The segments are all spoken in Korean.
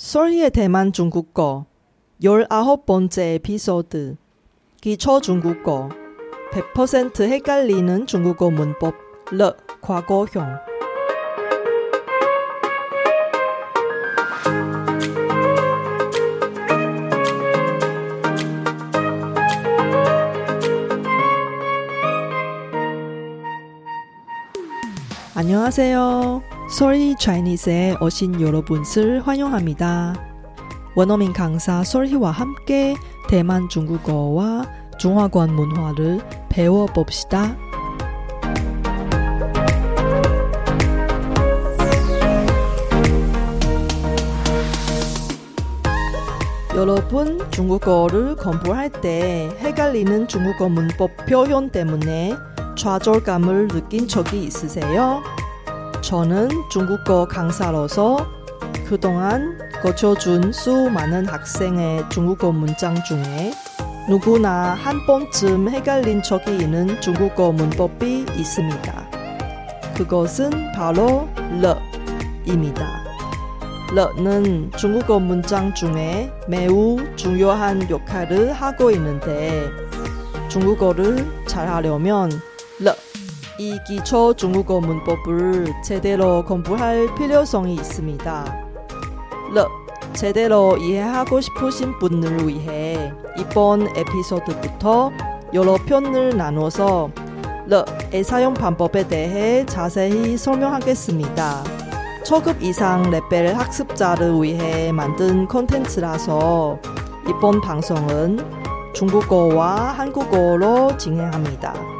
썰희의 대만 중국어 19번째 에피소드 기초 중국어 100% 헷갈리는 중국어 문법 르 과거형 안녕하세요. 솔희 차이니스에 오신 여러분을 환영합니다. 원어민 강사 솔희와 함께 대만 중국어와 중화권 문화를 배워봅시다. 여러분 중국어를 공부할 때 헷갈리는 중국어 문법 표현 때문에 좌절감을 느낀 적이 있으세요? 저는 중국어 강사로서 그동안 거쳐준 수많은 학생의 중국어 문장 중에 누구나 한 번쯤 헷갈린 적이 있는 중국어 문법이 있습니다. 그것은 바로 러입니다. 러는 중국어 문장 중에 매우 중요한 역할을 하고 있는데 중국어를 잘하려면 了, 이 기초 중국어 문법을 제대로 공부할 필요성이 있습니다. 了, 제대로 이해하고 싶으신 분을 위해 이번 에피소드부터 여러 편을 나눠서 了의 사용 방법에 대해 자세히 설명하겠습니다. 초급 이상 레벨 학습자를 위해 만든 콘텐츠라서 이번 방송은 중국어와 한국어로 진행합니다.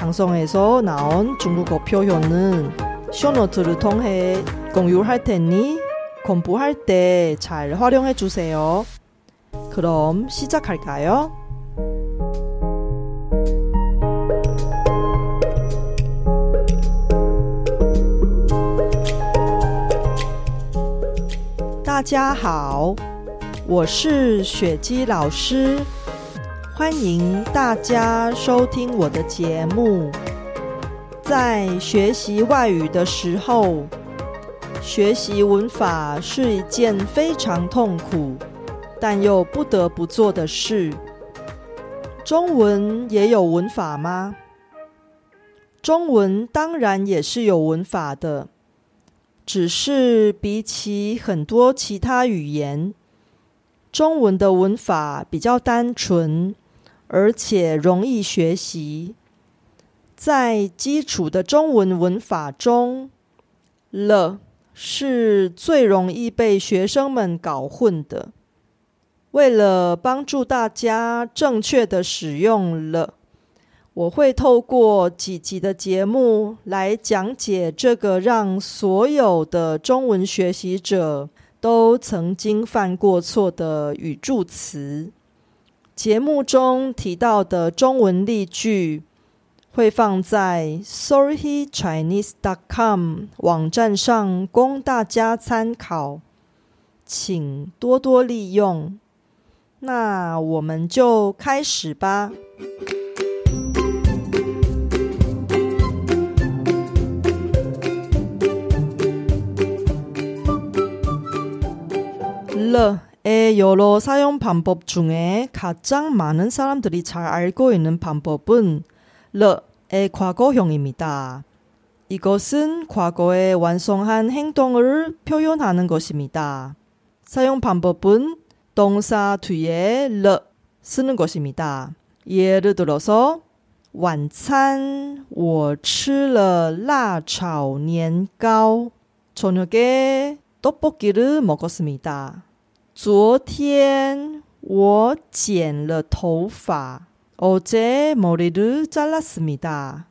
방송에서 나온 중국어 표현은 쇼노트를 통해 공유할 테니 공부할 때 잘 활용해 주세요. 그럼 시작할까요?大家好，我是雪姬老师， 欢迎大家收听我的节目。在学习外语的时候，学习文法是一件非常痛苦，但又不得不做的事。中文也有文法吗？中文当然也是有文法的，只是比起很多其他语言，中文的文法比较单纯，而且容易学习。在基础的中文文法中，了是最容易被学生们搞混的。为了帮助大家正确的使用了，我会透过几集的节目来讲解这个让所有的中文学习者都曾经犯过错的语助词。节目中提到的中文例句会放在 sorrychinese.com 网站上供大家参考，请多多利用。那我们就开始吧。了 의 여러 사용 방법 중에 가장 많은 사람들이 잘 알고 있는 방법은 러의 과거형입니다. 이것은 과거에 완성한 행동을 표현하는 것입니다. 사용 방법은 동사 뒤에 러 쓰는 것입니다. 예를 들어서 晚餐我吃了辣炒年糕. 저녁에 떡볶이를 먹었습니다. 昨天我剪了头发. 어제 머리를 잘랐습니다.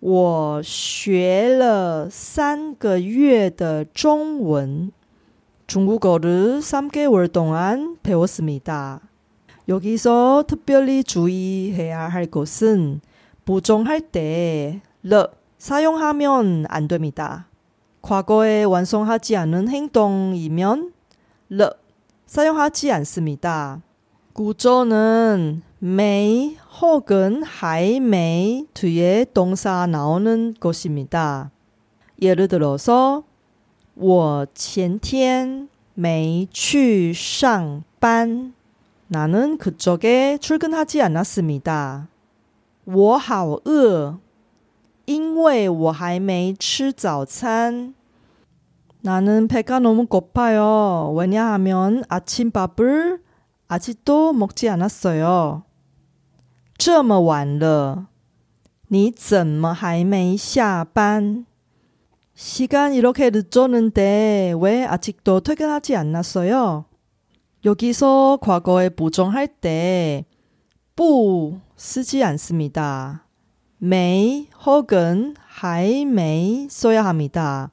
我学了三个月的中文. 중국어를 3개월 동안 배웠습니다. 여기서 특별히 주의해야 할 것은 부정할 때 러 사용하면 안 됩니다. 과거에 완성하지 않은 행동이면 러 사용하지 않습니다. 구조는 没 혹은 还没 뒤에 동사 나오는 것입니다. 예를 들어서 我前天 没去上班。 나는 그쪽에 출근하지 않았습니다. 我好饿,因为我还没吃早餐. 나는 배가 너무 고파요. 왜냐하면 아침밥을 아직도 먹지 않았어요. 这么晚了,你怎么还没下班? 시간 이렇게 늦었는데 왜 아직도 퇴근하지 않았어요? 여기서 과거에 부정할 때, 不 쓰지 않습니다. 没 혹은 还没 써야 합니다.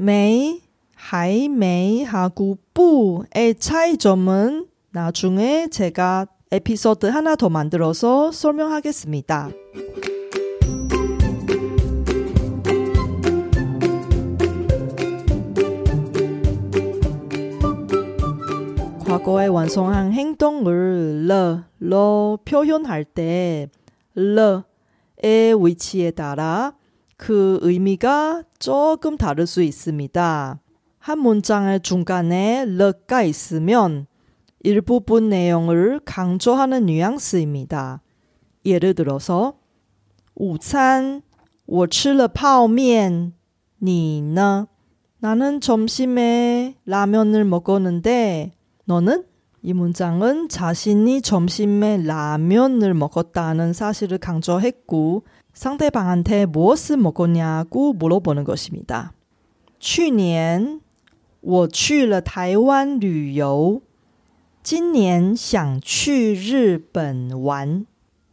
매이, 하이메이하고 뿌의 차이점은 나중에 제가 에피소드 하나 더 만들어서 설명하겠습니다. 과거에 완성한 행동을 러로 표현할 때 러의 위치에 따라 그 의미가 조금 다를 수 있습니다. 한 문장의 중간에 르가 있으면 일부분 내용을 강조하는 뉘앙스입니다. 예를 들어서 午餐我吃了泡面你呢 나는 점심에 라면을 먹었는데 너는? 이 문장은 자신이 점심에 라면을 먹었다는 사실을 강조했고 상대방한테 무엇을 먹었냐고 물어보는 것입니다. 去年我去了台湾旅游今年想去日本玩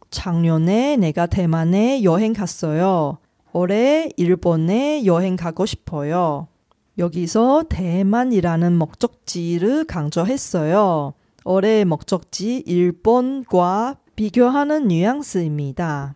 작년에 내가 대만에 여행 갔어요. 올해 일본에 여행 가고 싶어요. 여기서 대만이라는 목적지를 강조했어요. 올해 목적지 일본과 비교하는 뉘앙스입니다.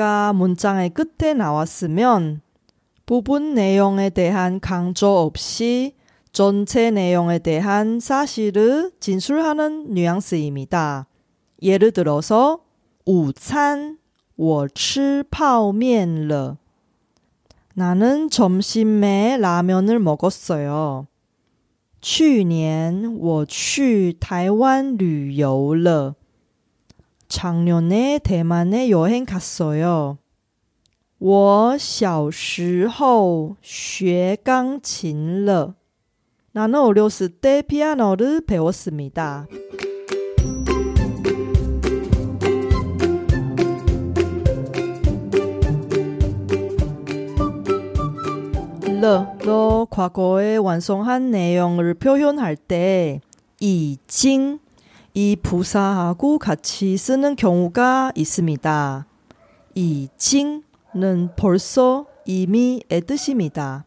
가 문장의 끝에 나왔으면 부분 내용에 대한 강조 없이 전체 내용에 대한 사실을 진술하는 뉘앙스입니다. 예를 들어서 午餐我吃泡面了 나는 점심에 라면을 먹었어요. 去年我去台湾旅游了. 작년에 대만에 여행 갔어요. 我小时候学钢琴了. 나는 어렸을 때 피아노를 배웠습니다. 러 과거에 완성한 내용을 표현할 때 이징 이 부사하고 같이 쓰는 경우가 있습니다. 이징는 벌써 이미의 뜻입니다.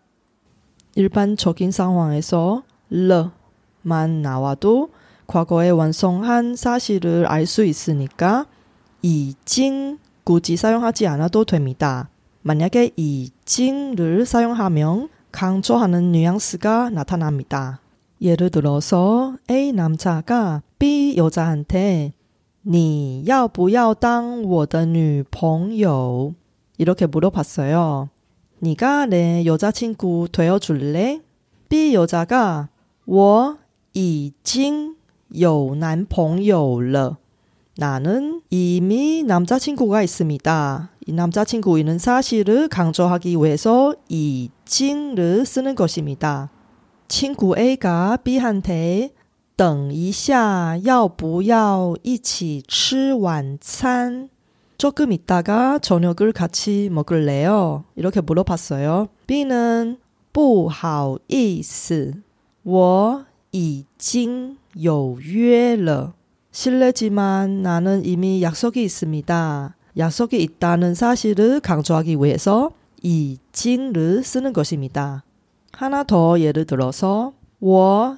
일반적인 상황에서 러만 나와도 과거에 완성한 사실을 알 수 있으니까 이징 굳이 사용하지 않아도 됩니다. 만약에 이징을 사용하면 강조하는 뉘앙스가 나타납니다. 예를 들어서 A 남자가 B 여자한테 你要不要当我的女朋友? 이렇게 물어봤어요. 네가 내 여자친구 되어줄래? B 여자가 我已经有男朋友了. 나는 이미 남자친구가 있습니다. 이 남자친구 있는 사실을 강조하기 위해서 이 징을 쓰는 것입니다. 친구 A가 B한테 等一下要不要一起吃晚餐? 조금 있다가 저녁을 같이 먹을래요? 이렇게 물어봤어요. B는 不好意思,我已经有约了. 실례지만 나는 이미 약속이 있습니다. 약속이 있다는 사실을 강조하기 위해서 이 징을 쓰는 것입니다. 하나 더 예를 들어서 我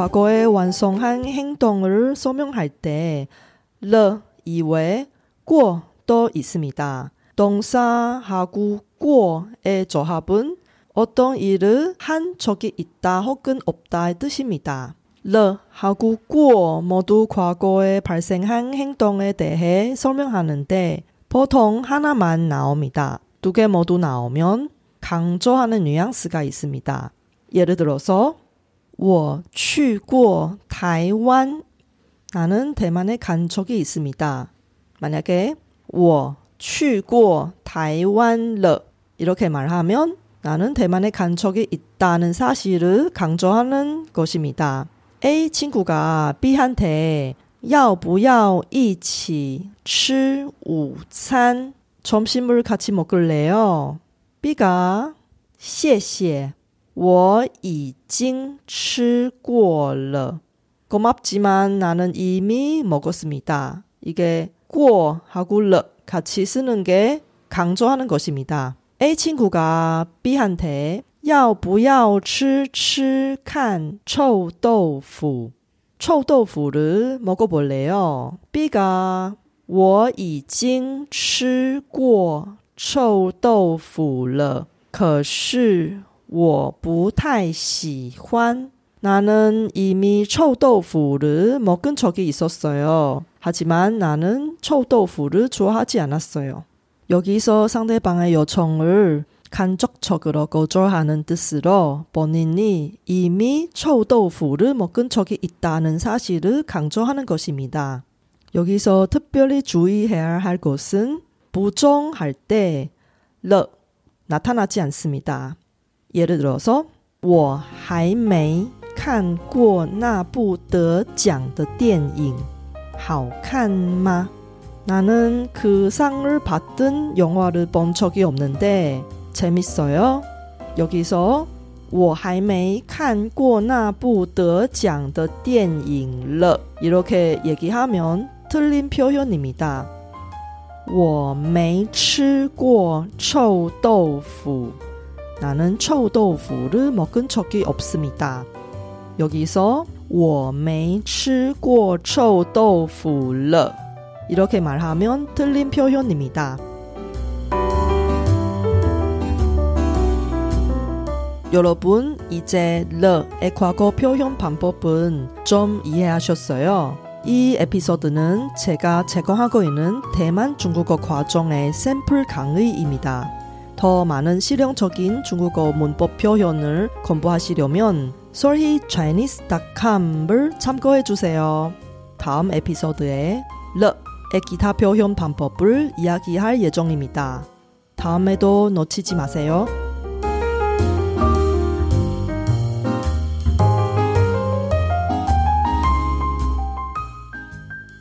과거에 완성한 행동을 설명할 때, 르 이외에 꿔도 있습니다. 동사하고 꿔의 조합은 어떤 일을 한 적이 있다 혹은 없다의 뜻입니다. 르 하고 꾸 모두 과거에 발생한 행동에 대해 설명하는데 보통 하나만 나옵니다. 두 개 모두 나오면 강조하는 뉘앙스가 있습니다. 예를 들어서 我去过台湾 나는 대만에 간 적이 있습니다. 만약에 我去过台湾了 이렇게 말하면 나는 대만에 간 적이 있다는 사실을 강조하는 것입니다. A 친구가 B한테 要不要一起吃午餐? 점심을 같이 먹을래요? B가 谢谢 我已经吃过了. 고맙지만 나는 이미 먹었습니다. 이게 过하고 了 같이 쓰는 게 강조하는 것입니다. A 친구가 B한테 要不要吃吃看臭豆腐？臭豆腐를 먹어볼래요? B가 我已经吃过臭豆腐了可是 我不太喜欢 나는 이미臭豆腐를 먹은 적이 있었어요. 하지만 나는臭豆腐를 좋아하지 않았어요. 여기서 상대방의 요청을 간접적으로 거절하는 뜻으로 본인이 이미臭豆腐를 먹은 적이 있다는 사실을 강조하는 것입니다. 여기서 특별히 주의해야 할 것은 부정할 때 러 나타나지 않습니다. 예를 들어서 我还没看过那部得奖的电影好看吗? 나는 그 상을 받은 영화를 본 적이 없는데 재밌어요. 여기서 我还没看过那部得奖的电影了. 이렇게 얘기하면 틀린 표현입니다. 我没吃过臭豆腐. 나는 臭豆腐를 먹은 적이 없습니다. 여기서 我没吃过臭豆腐了. 이렇게 말하면 틀린 표현입니다. 여러분, 이제 르의 과거 표현 방법은 좀 이해하셨어요? 이 에피소드는 제가 제공하고 있는 대만 중국어 과정의 샘플 강의입니다. 더 많은 실용적인 중국어 문법 표현을 공부하시려면 solhichinese.com을 참고해 주세요. 다음 에피소드에 르 기타 표현 방법을 이야기할 예정입니다. 다음에도 놓치지 마세요.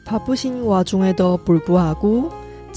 바쁘신 와중에도 불구하고